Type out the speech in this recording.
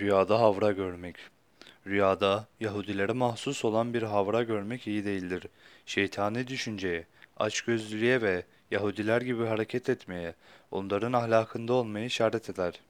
Rüyada havra görmek. Rüyada Yahudilere mahsus olan bir havra görmek iyi değildir. Şeytani düşünceye, açgözlülüğe ve Yahudiler gibi hareket etmeye, onların ahlakında olmaya işaret eder.